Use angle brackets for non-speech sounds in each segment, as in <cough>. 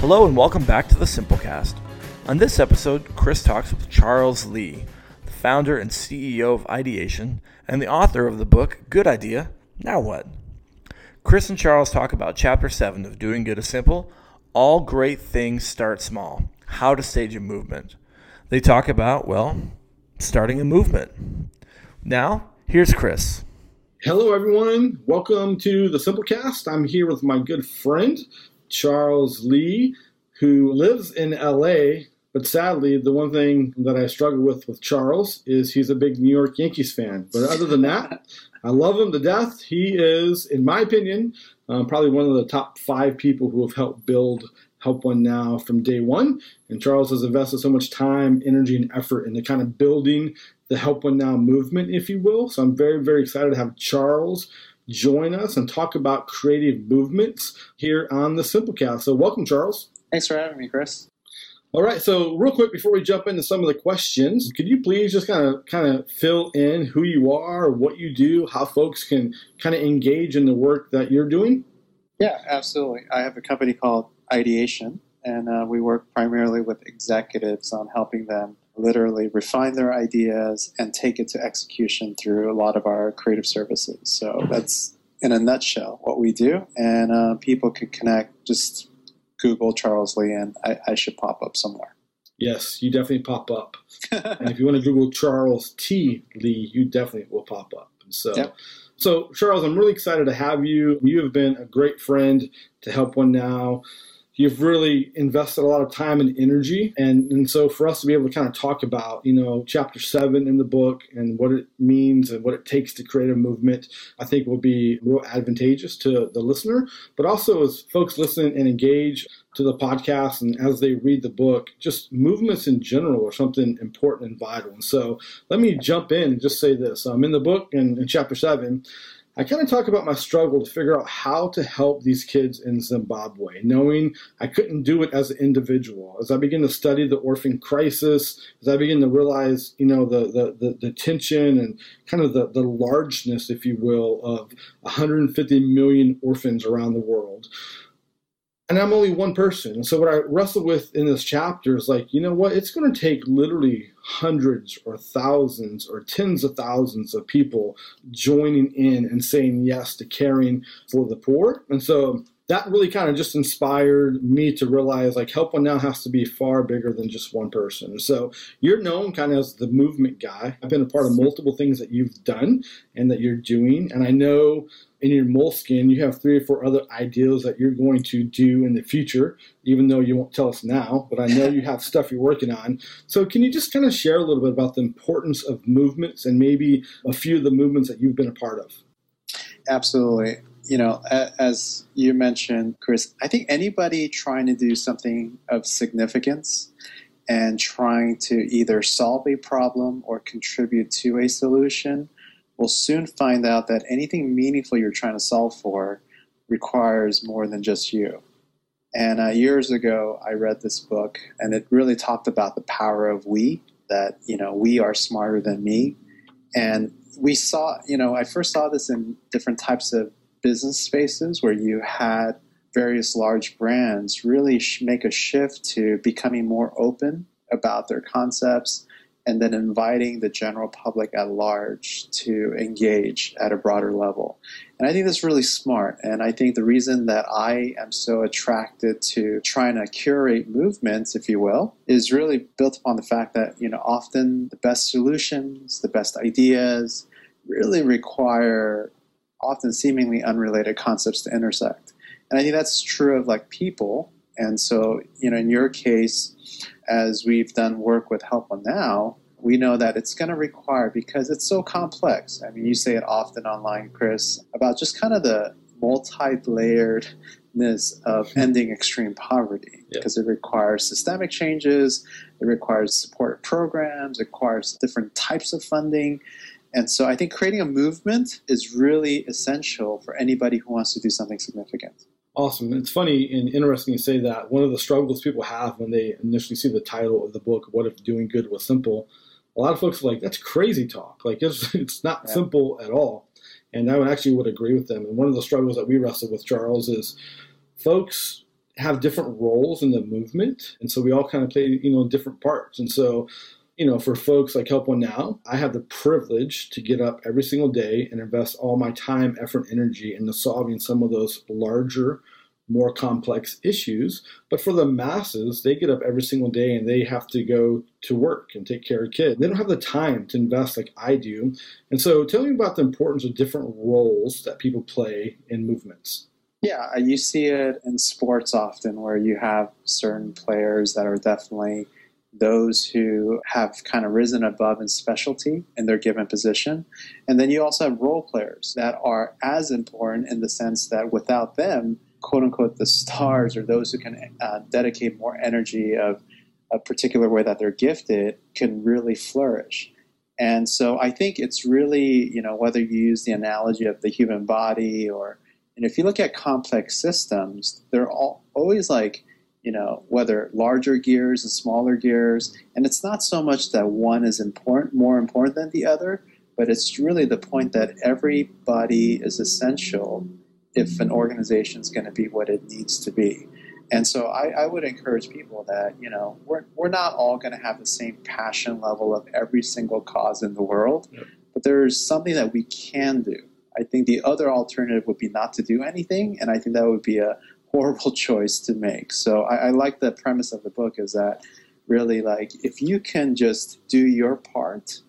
Hello and welcome back to the Simple Cast. On this episode, Chris talks with Charles Lee, the founder and CEO of Ideation and the author of the book Good Idea, Now What? Chris and Charles talk about Chapter 7 of Doing Good is Simple All Great Things Start Small How to Stage a Movement. They talk about, well, starting a movement. Now, here's Chris. Hello, everyone. Welcome to the Simple Cast. I'm here with my good friend, Charles Lee, who lives in LA. But sadly, the one thing that I struggle with with Charles is he's a big New York Yankees fan. But other than that, I love him to death. He is, in my opinion, um, probably one of the top five people who have helped build Help One Now from day one. And Charles has invested so much time, energy, and effort into kind of building the Help One Now movement, if you will. So I'm very, very excited to have Charles join us and talk about creative movements here on the Simple Cast. So welcome, Charles. Thanks for having me, Chris. All right, so real quick before we jump into some of the questions, could you please just kind of kind of fill in who you are, what you do, how folks can kind of engage in the work that you're doing? Yeah, absolutely. I have a company called Ideation, and uh, we work primarily with executives on helping them literally refine their ideas and take it to execution through a lot of our creative services. So that's in a nutshell what we do, and uh, people can connect. Just Google Charles Lee, and I, I should pop up somewhere. Yes, you definitely pop up. <laughs> and if you want to Google Charles T. Lee, you definitely will pop up. So, Yep. so Charles, I'm really excited to have you. You have been a great friend to Help One Now. You've really invested a lot of time and energy, and and so for us to be able to kind of talk about, you know, chapter seven in the book and what it means and what it takes to create a movement, I think will be real advantageous to the listener, but also as folks listen and engage to the podcast and as they read the book, just movements in general are something important and vital. And so let me jump in and just say this. Um, in the book, in, in chapter seven, I kind of talk about my struggle to figure out how to help these kids in Zimbabwe, knowing I couldn't do it as an individual. As I begin to study the orphan crisis, as I begin to realize, you know, the the, the, the tension and kind of the, the largeness, if you will, of 150 million orphans around the world and I'm only one person. So what I wrestle with in this chapter is like, you know what? It's going to take literally hundreds or thousands or tens of thousands of people joining in and saying yes to caring for the poor. And so that really kind of just inspired me to realize like help one now has to be far bigger than just one person so you're known kind of as the movement guy i've been a part of multiple things that you've done and that you're doing and i know in your Moleskine you have three or four other ideals that you're going to do in the future even though you won't tell us now but i know you have <laughs> stuff you're working on so can you just kind of share a little bit about the importance of movements and maybe a few of the movements that you've been a part of Absolutely. You know, as you mentioned, Chris, I think anybody trying to do something of significance and trying to either solve a problem or contribute to a solution will soon find out that anything meaningful you're trying to solve for requires more than just you. And uh, years ago, I read this book, and it really talked about the power of we. That you know, we are smarter than me, and we saw. You know, I first saw this in different types of business spaces where you had various large brands really sh- make a shift to becoming more open about their concepts and then inviting the general public at large to engage at a broader level. And I think that's really smart. And I think the reason that I am so attracted to trying to curate movements, if you will, is really built upon the fact that, you know, often the best solutions, the best ideas really require often seemingly unrelated concepts to intersect. And I think that's true of like people. And so, you know, in your case, as we've done work with Help One Now, we know that it's going to require, because it's so complex. I mean, you say it often online, Chris, about just kind of the multi layeredness of <laughs> ending extreme poverty, Yeah. because it requires systemic changes, it requires support programs, it requires different types of funding. And so I think creating a movement is really essential for anybody who wants to do something significant. Awesome. It's funny and interesting you say that. One of the struggles people have when they initially see the title of the book, What If Doing Good Was Simple, a lot of folks are like, that's crazy talk. Like it's <laughs> it's not Yeah. simple at all. And I would actually would agree with them. And one of the struggles that we wrestle with, Charles, is folks have different roles in the movement. And so we all kind of play, you know, different parts. And so, you know, for folks like Help One Now, I have the privilege to get up every single day and invest all my time, effort, energy into solving some of those larger, more complex issues. But for the masses, they get up every single day and they have to go to work and take care of kids. They don't have the time to invest like I do. And so tell me about the importance of different roles that people play in movements. Yeah, you see it in sports often where you have certain players that are definitely those who have kind of risen above in specialty in their given position. And then you also have role players that are as important in the sense that without them, quote unquote, the stars or those who can uh, dedicate more energy of a particular way that they're gifted can really flourish. And so I think it's really, you know, whether you use the analogy of the human body or and if you look at complex systems, they're all, always like, you know, whether larger gears and smaller gears. And it's not so much that one is important, more important than the other, but it's really the point that everybody is essential if an organization is going to be what it needs to be. And so I, I would encourage people that, you know, we're, we're not all going to have the same passion level of every single cause in the world, but there's something that we can do. I think the other alternative would be not to do anything, and I think that would be a horrible <laughs> choice to make. So I, I like the premise of the book is that really like if you can just do your part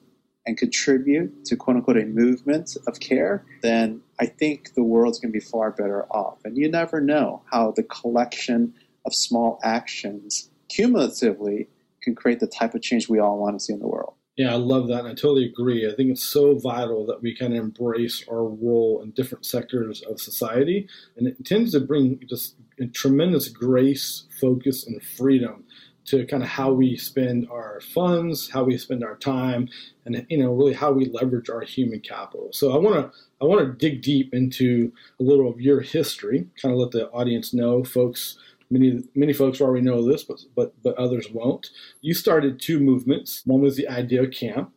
and contribute to quote unquote a movement of care, then I think the world's going to be far better off. And you never know how the collection of small actions cumulatively can create the type of change we all want to see in the world. Yeah, I love that. And I totally agree. I think it's so vital that we kind of embrace our role in different sectors of society. And it tends to bring just tremendous grace, focus, and freedom to kind of how we spend our funds, how we spend our time, and you know, really how we leverage our human capital. So I want to I want to dig deep into a little of your history, kind of let the audience know, folks. Many many folks already know this, but but but others won't. You started two movements. One was the Idea Camp,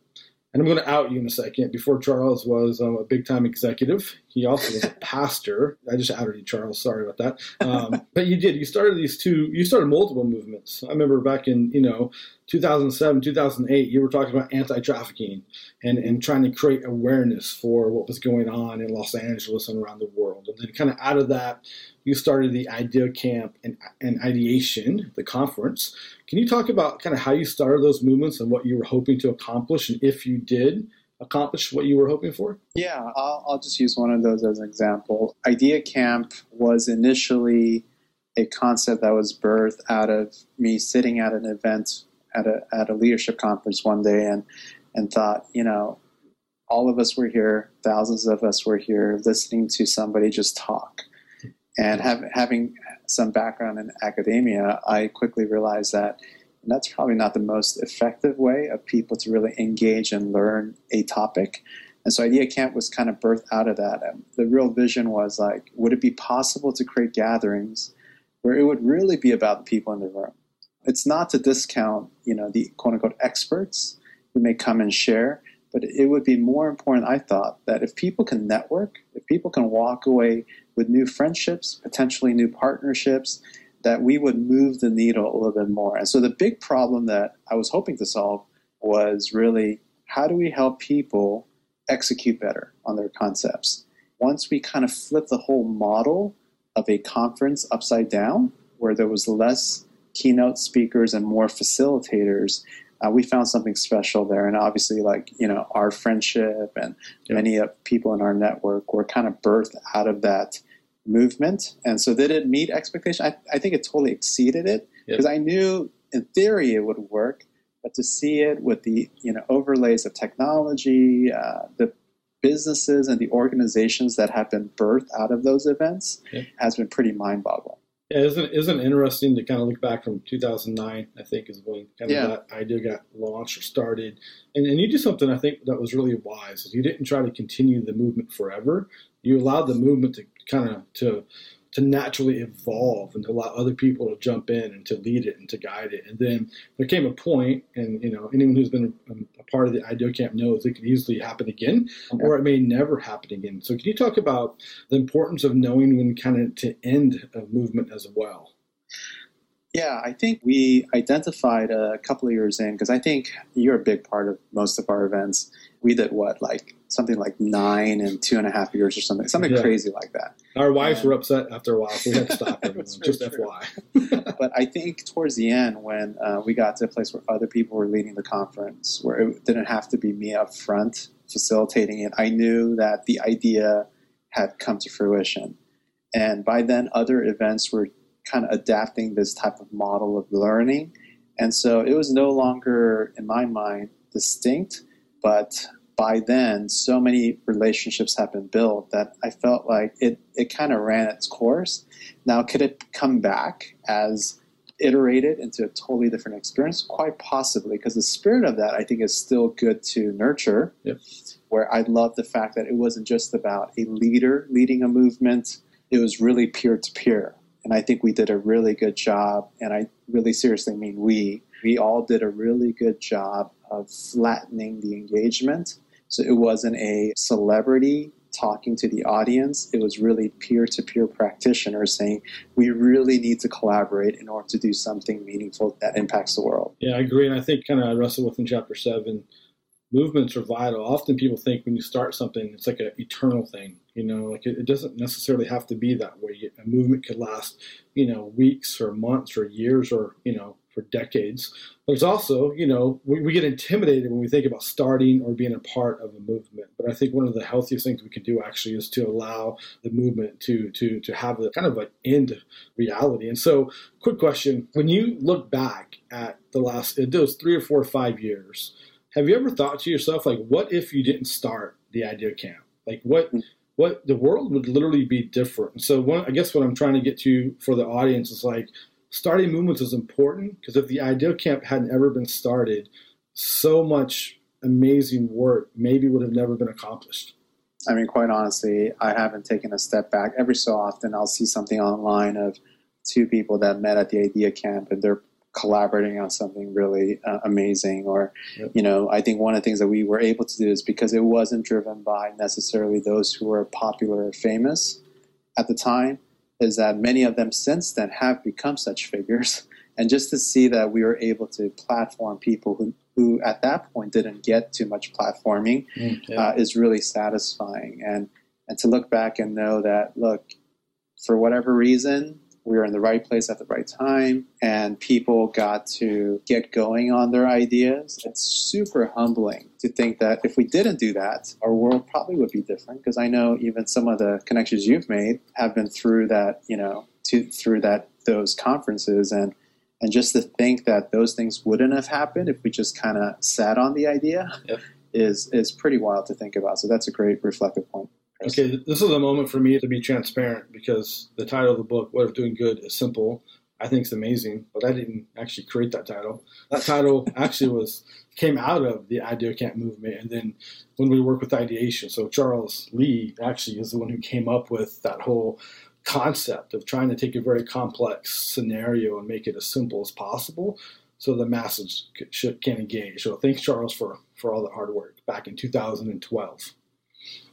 and I'm going to out you in a second. Before Charles was um, a big time executive, he also was a <laughs> pastor. I just outed you, Charles. Sorry about that. Um, but you did. You started these two. You started multiple movements. I remember back in you know 2007, 2008. You were talking about anti-trafficking and and trying to create awareness for what was going on in Los Angeles and around the world. And then kind of out of that, you started the Idea Camp and, and Ideation, the conference. Can you talk about kind of how you started those movements and what you were hoping to accomplish, and if you did accomplish what you were hoping for? Yeah, I'll, I'll just use one of those as an example. Idea Camp was initially a concept that was birthed out of me sitting at an event at a, at a leadership conference one day and, and thought, you know, all of us were here, thousands of us were here listening to somebody just talk. And have, having some background in academia, I quickly realized that that's probably not the most effective way of people to really engage and learn a topic. And so Idea Camp was kind of birthed out of that. And the real vision was like, would it be possible to create gatherings where it would really be about the people in the room? It's not to discount, you know, the quote unquote experts who may come and share, but it would be more important, I thought, that if people can network, if people can walk away with new friendships, potentially new partnerships, that we would move the needle a little bit more. And so the big problem that I was hoping to solve was really how do we help people execute better on their concepts? Once we kind of flip the whole model of a conference upside down, where there was less keynote speakers and more facilitators, uh, we found something special there. And obviously, like, you know, our friendship and Yeah. many of people in our network were kind of birthed out of that movement. And so did it meet expectation? I, I think it totally exceeded it Yeah. because I knew in theory it would work, but to see it with the you know overlays of technology, uh, the businesses and the organizations that have been birthed out of those events Yeah. has been pretty mind-boggling. Yeah, isn't isn't interesting to kind of look back from 2009? I think is when kind of Yeah. that idea got launched or started, and and you did something I think that was really wise. Is you didn't try to continue the movement forever. You allowed the movement to kind of to to naturally evolve and to allow other people to jump in and to lead it and to guide it. And then there came a point, and you know, anyone who's been um, a part of the Idea Camp knows it could easily happen again, or it may never happen again. So, can you talk about the importance of knowing when kind of to end a movement as well? Yeah, I think we identified a couple of years in because I think you're a big part of most of our events. We did what, like something like nine and two and a half years or something, something yeah. crazy like that. Our wives were upset after a while, so we had to stop everyone. <laughs> just FYI. <laughs> but I think towards the end, when uh, we got to a place where other people were leading the conference, where it didn't have to be me up front facilitating it, I knew that the idea had come to fruition. And by then, other events were kind of adapting this type of model of learning. And so it was no longer, in my mind, distinct, but by then, so many relationships have been built that I felt like it, it kind of ran its course. Now, could it come back as iterated into a totally different experience? Quite possibly, because the spirit of that I think is still good to nurture. Yep. Where I love the fact that it wasn't just about a leader leading a movement, it was really peer to peer. And I think we did a really good job, and I really seriously mean we. We all did a really good job of flattening the engagement. So it wasn't a celebrity talking to the audience. It was really peer to peer practitioners saying, we really need to collaborate in order to do something meaningful that impacts the world. Yeah, I agree. And I think kind of I wrestle with in chapter seven movements are vital. Often people think when you start something, it's like an eternal thing. You know, like it, it, doesn't necessarily have to be that way. A movement could last, you know, weeks or months or years or, you know, for decades. There's also, you know, we, we, get intimidated when we think about starting or being a part of a movement. But I think one of the healthiest things we can do actually is to allow the movement to to to have a kind of an end reality. And so, quick question: When you look back at the last those three or four or five years, have you ever thought to yourself, like, what if you didn't start the idea camp? Like, what hmm. what the world would literally be different. So, one, I guess what I'm trying to get to for the audience is like, starting movements is important because if the Idea Camp hadn't ever been started, so much amazing work maybe would have never been accomplished. I mean, quite honestly, I haven't taken a step back. Every so often, I'll see something online of two people that met at the idea camp and they're collaborating on something really uh, amazing or yep. you know i think one of the things that we were able to do is because it wasn't driven by necessarily those who were popular or famous at the time is that many of them since then have become such figures. <laughs> And just to see that we were able to platform people who, who at that point didn't get too much platforming mm, uh, is really satisfying. And and to look back and know that look for whatever reason we were in the right place at the right time and people got to get going on their ideas. It's super humbling to think that if we didn't do that, our world probably would be different because I know even some of the connections you've made have been through that, you know, to, through that those conferences and and just to think that those things wouldn't have happened if we just kind of sat on the idea yep. is is pretty wild to think about. So that's a great reflective point. Okay, this is a moment for me to be transparent because the title of the book, What If Doing Good, is simple. I think it's amazing, but I didn't actually create that title. That title <laughs> actually was came out of the Idea Camp movement, and then when we work with ideation. So Charles Lee actually is the one who came up with that whole concept of trying to take a very complex scenario and make it as simple as possible, so the masses can engage. So thanks, Charles, for for all the hard work back in 2012.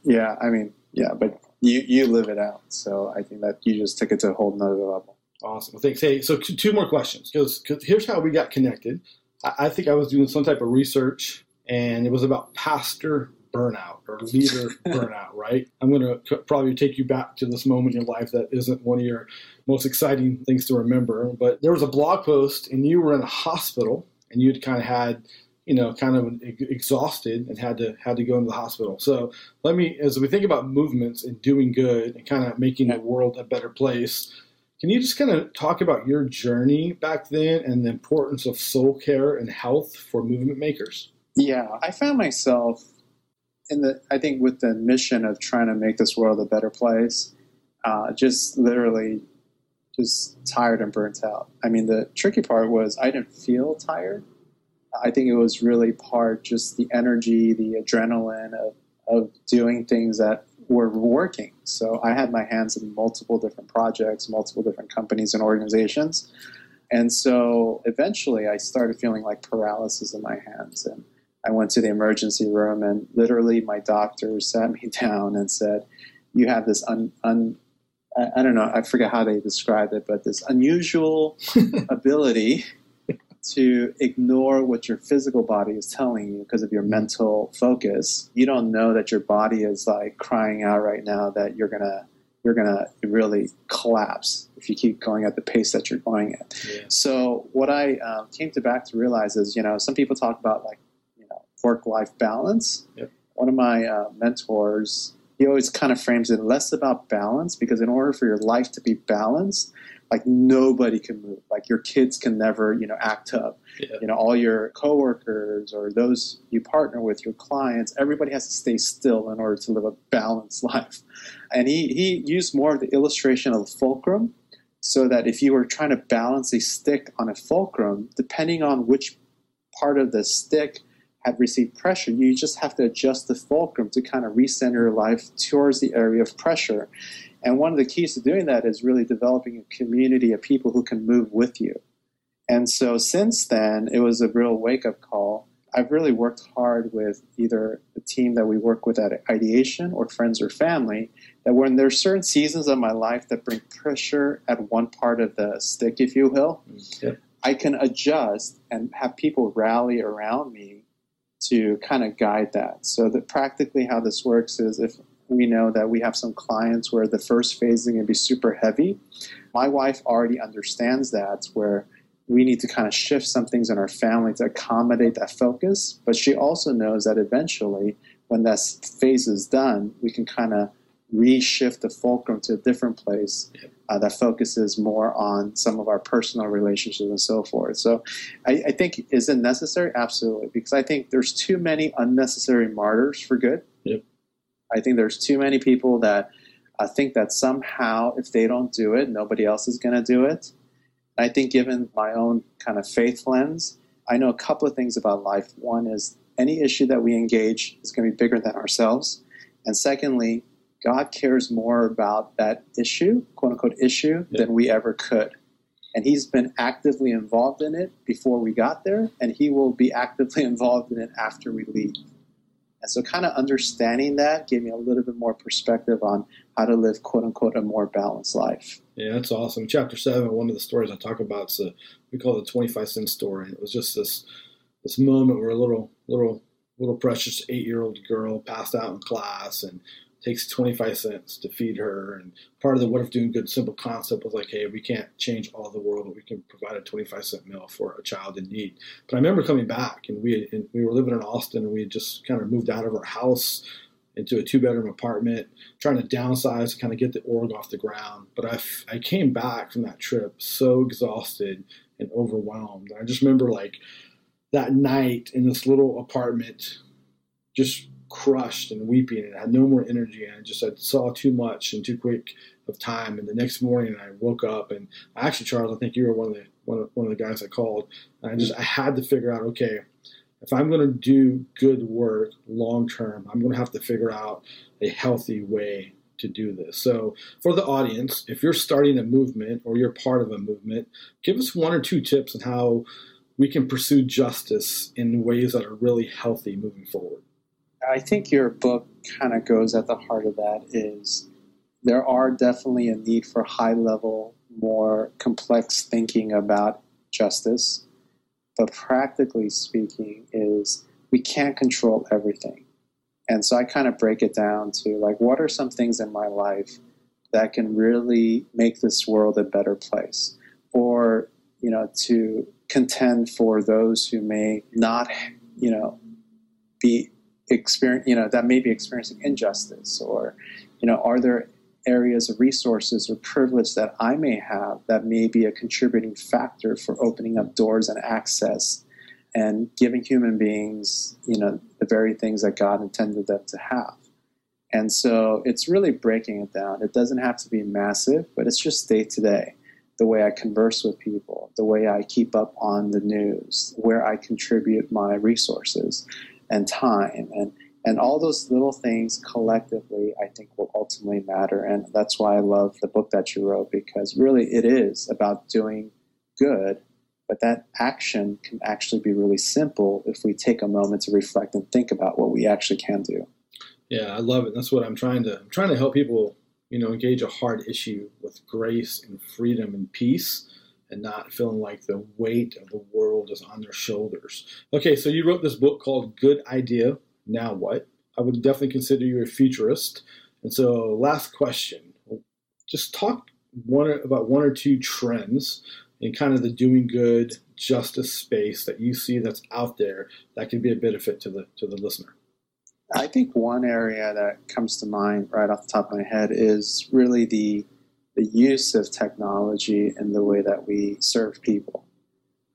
Yeah, I mean, yeah, but you you live it out. So I think that you just took it to a whole nother level. Awesome. Well, thanks. Hey, so two more questions because here's how we got connected. I, I think I was doing some type of research, and it was about pastor burnout or leader <laughs> burnout, right? I'm going to probably take you back to this moment in your life that isn't one of your most exciting things to remember. But there was a blog post, and you were in a hospital, and you'd kind of had you know, kind of exhausted and had to had to go into the hospital. So let me, as we think about movements and doing good and kind of making the world a better place, can you just kind of talk about your journey back then and the importance of soul care and health for movement makers? Yeah, I found myself in the, I think, with the mission of trying to make this world a better place, uh, just literally just tired and burnt out. I mean, the tricky part was I didn't feel tired I think it was really part just the energy, the adrenaline of, of doing things that were working. So I had my hands in multiple different projects, multiple different companies and organizations. And so eventually I started feeling like paralysis in my hands. And I went to the emergency room, and literally my doctor sat me <laughs> down and said, You have this un, un I don't know, I forget how they described it, but this unusual <laughs> ability to ignore what your physical body is telling you because of your mental focus. You don't know that your body is like crying out right now that you're gonna you're gonna really collapse if you keep going at the pace that you're going at. Yeah. So what I uh, came to back to realize is, you know, some people talk about like, you know, work life balance. Yep. One of my uh, mentors, he always kind of frames it less about balance because in order for your life to be balanced, like nobody can move. Like your kids can never, you know, act up. Yeah. You know, all your coworkers or those you partner with, your clients, everybody has to stay still in order to live a balanced <laughs> life. And he, he used more of the illustration of the fulcrum so that if you were trying to balance a stick on a fulcrum, depending on which part of the stick had received pressure, you just have to adjust the fulcrum to kind of recenter your life towards the area of pressure. And one of the keys to doing that is really developing a community of people who can move with you. And so since then, it was a real wake up call. I've really worked hard with either the team that we work with at Ideation or friends or family. That when there's certain seasons of my life that bring pressure at one part of the stick, if you will. I can adjust and have people rally around me to kind of guide that. So that practically how this works is if we know that we have some clients where the first phase is going to be super heavy. My wife already understands that, where we need to kind of shift some things in our family to accommodate that focus. But she also knows that eventually, when that phase is done, we can kind of reshift the fulcrum to a different place uh, that focuses more on some of our personal relationships and so forth. So I, I, think is it necessary? Absolutely, because I think there's too many unnecessary martyrs for good. Yep. I think there's too many people that uh, think that somehow if they don't do it, nobody else is going to do it. I think, given my own kind of faith lens, I know a couple of things about life. One is any issue that we engage is going to be bigger than ourselves. And secondly, God cares more about that issue, quote unquote issue, yeah. than we ever could. And He's been actively involved in it before we got there, and He will be actively <laughs> involved in it after we leave. And so, kind of understanding that gave me a little bit more perspective on how to live, quote unquote, a more balanced life. Yeah, that's awesome. Chapter seven, one of the stories I talk about a, we call it the twenty-five cent story. It was just this this moment where a little little little precious eight-year-old girl passed out in class, and takes 25 cents to feed her. And part of the what if doing good simple concept was like, hey, we can't change all the world, but we can provide a 25 cent meal for a child in need. But I remember coming back and we and we were living in Austin and we had just kind of moved out of our house into a two bedroom apartment, trying to downsize to kind of get the org off the ground. But I, I came back from that trip so exhausted and overwhelmed. I just remember like that night in this little apartment, just crushed and weeping and I had no more energy and I just I saw too much and too quick of time and the next morning I woke up and actually Charles I think you were one of the one of, one of the guys I called and I just I had to figure out okay if I'm going to do good work long term I'm going to have to figure out a healthy way to do this. So, for the audience, if you're starting a movement or you're part of a movement, give us one or two tips on how we can pursue justice in ways that are really healthy moving forward. I think your book kind of goes at the heart of that is there are definitely a need for high level, more complex thinking about justice. But practically speaking, is we can't control everything. And so I kind of break it down to like, what are some things in my life that can really make this world a better place? Or, you know, to contend for those who may not, you know, be experience, you know, that may be experiencing injustice, or you know, are there areas of resources or privilege that I may have that may be a contributing factor for opening up doors and access and giving human beings, you know, the very things that God intended them to have. And so it's really breaking it down. It doesn't have to be massive, but it's just day to day. The way I converse with people, the way I keep up on the news, where I contribute my resources and time and And all those little things collectively, I think, will ultimately matter. And that's why I love the book that you wrote, because really it is about doing good. But that action can actually be really simple if we take a moment to reflect and think about what we actually can do. Yeah, I love it. That's what I'm trying to I'm trying to help people, you know, engage a hard issue with grace and freedom and peace and not feeling like the weight of the world is on their shoulders. Okay, so you wrote this book called Good Idea, Now What? I would definitely consider you a futurist. And so last question. Just talk one about one or two trends in kind of the doing good justice space that you see that's out there that could be a benefit to the to the listener. I think one area that comes to mind right off the top of my head is really the the use of technology in the way that we serve people.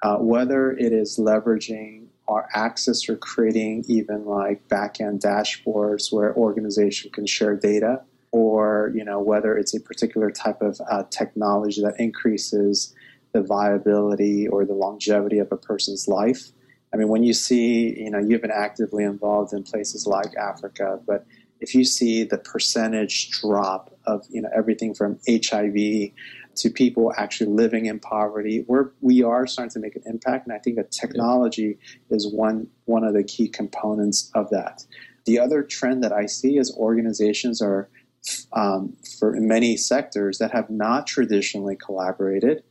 Uh, whether it is leveraging our access or creating even like back-end dashboards where organization can share data, or you know whether it's a particular type of uh, technology that increases the viability or the longevity of a person's life. I mean, when you see, you know, you've been actively involved in places like Africa, but if you see the percentage drop of, you know, everything from HIV to people actually living in poverty, we're, we are starting to make an impact. And I think that technology is one, one of the key components of that. The other trend that I see is organizations are, um, for many sectors that have not traditionally collaborated,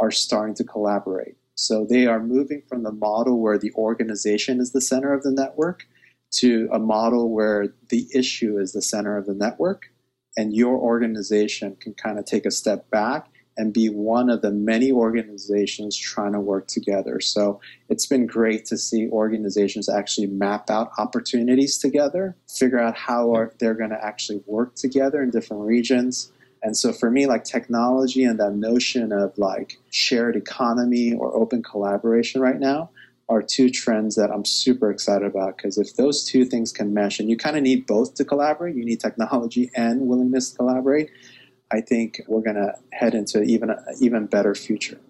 are starting to collaborate. So they are moving from the model where the organization is the center of the network to a model where the issue is the center of the network. And your organization can kind of take a step back and be one of the many organizations trying to work together. So it's been great to see organizations actually map out opportunities together, figure out how are, they're going to actually work together in different regions and so for me, like technology and that notion of like shared economy or open collaboration right now are two trends that I'm super excited about because if those two things can mesh, and you kind of need both to collaborate, you need technology and willingness to collaborate. I think we're going to head into even a even better future.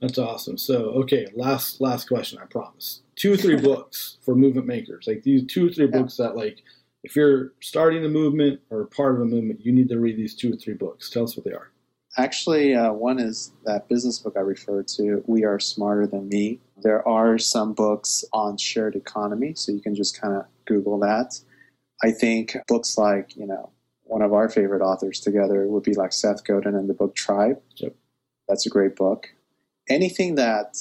That's awesome. So, okay, last last question. I promise. Two or three <laughs> books for movement makers, like these two or three yeah. books that like if you're starting a movement or part of a movement, you need to read these two or three books. Tell us what they are. Actually, uh, one is that business book I referred to, We Are Smarter Than Me. There are some books on shared economy, so you can just kind of Google that. I think books like, you know, one of our favorite authors together would be like Seth Godin and the book Tribe. Yep. That's a great book. Anything that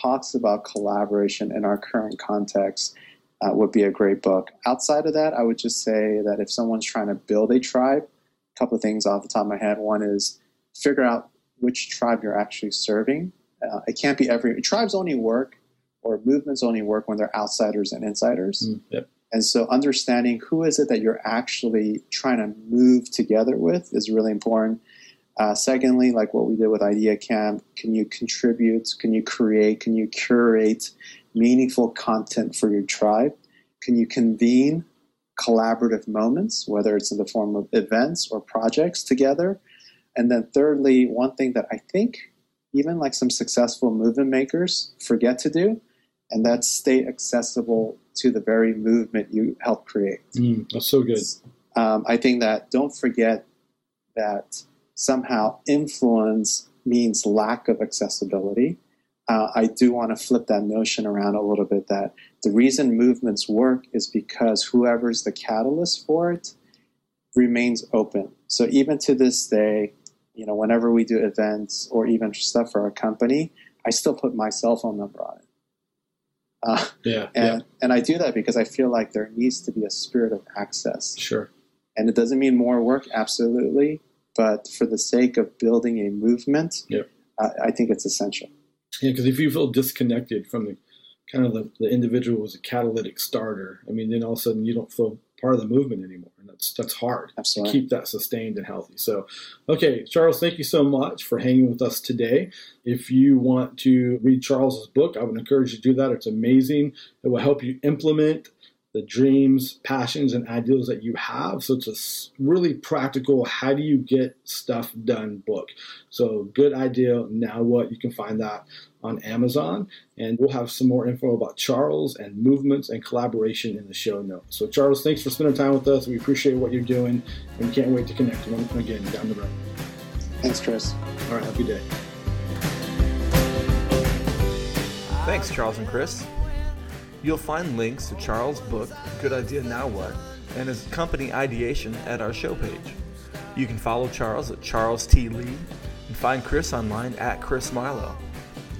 talks about collaboration in our current context uh, would be a great book. Outside of that, I would just say that if someone's trying to build a tribe, a couple of things off the top of my head. One is figure out which tribe you're actually serving. Uh, it can't be every tribes only work or movements only work when they're outsiders and insiders. Mm, yep. And so understanding who is it that you're actually trying to move together with is really important. Uh, secondly, like what we did with Idea Camp, can you contribute? Can you create? Can you curate meaningful content for your tribe? Can you convene collaborative moments, whether it's in the form of events or projects together? And then, thirdly, one thing that I think even like some successful movement makers forget to do, and that's stay accessible to the very movement you help create. Mm, that's so good. Um, I think that don't forget that somehow influence means lack of accessibility uh, I do want to flip that notion around a little bit that the reason movements work is because whoever's the catalyst for it remains open. So even to this day, you know, whenever we do events or even stuff for our company, I still put my cell phone number on it. Uh, yeah, and, yeah. and I do that because I feel like there needs to be a spirit of access. Sure. And it doesn't mean more work, absolutely, but for the sake of building a movement, yep. I, I think it's essential. Yeah, because if you feel disconnected from the kind of the, the individual as a catalytic starter, I mean, then all of a sudden you don't feel part of the movement anymore, that's that's hard Absolutely. to keep that sustained and healthy. So, okay, Charles, thank you so much for hanging with us today. If you want to read Charles's book, I would encourage you to do that. It's amazing. It will help you implement the dreams, passions, and ideals that you have. So it's a really practical, how do you get stuff done book. So, good idea. Now, what? You can find that on Amazon. And we'll have some more info about Charles and movements and collaboration in the show notes. So, Charles, thanks for spending time with us. We appreciate what you're doing and can't wait to connect again down the road. Thanks, Chris. All right, have a good day. Thanks, Charles and Chris. You'll find links to Charles' book, Good Idea Now What, and his company Ideation at our show page. You can follow Charles at Charles T. Lee and find Chris online at Chris Marlow.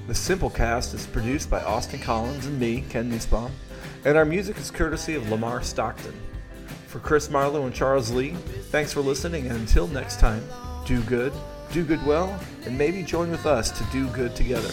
The Simple Cast is produced by Austin Collins and me, Ken Nussbaum, and our music is courtesy of Lamar Stockton. For Chris Marlow and Charles Lee, thanks for listening, and until next time, do good, do good well, and maybe join with us to do good together.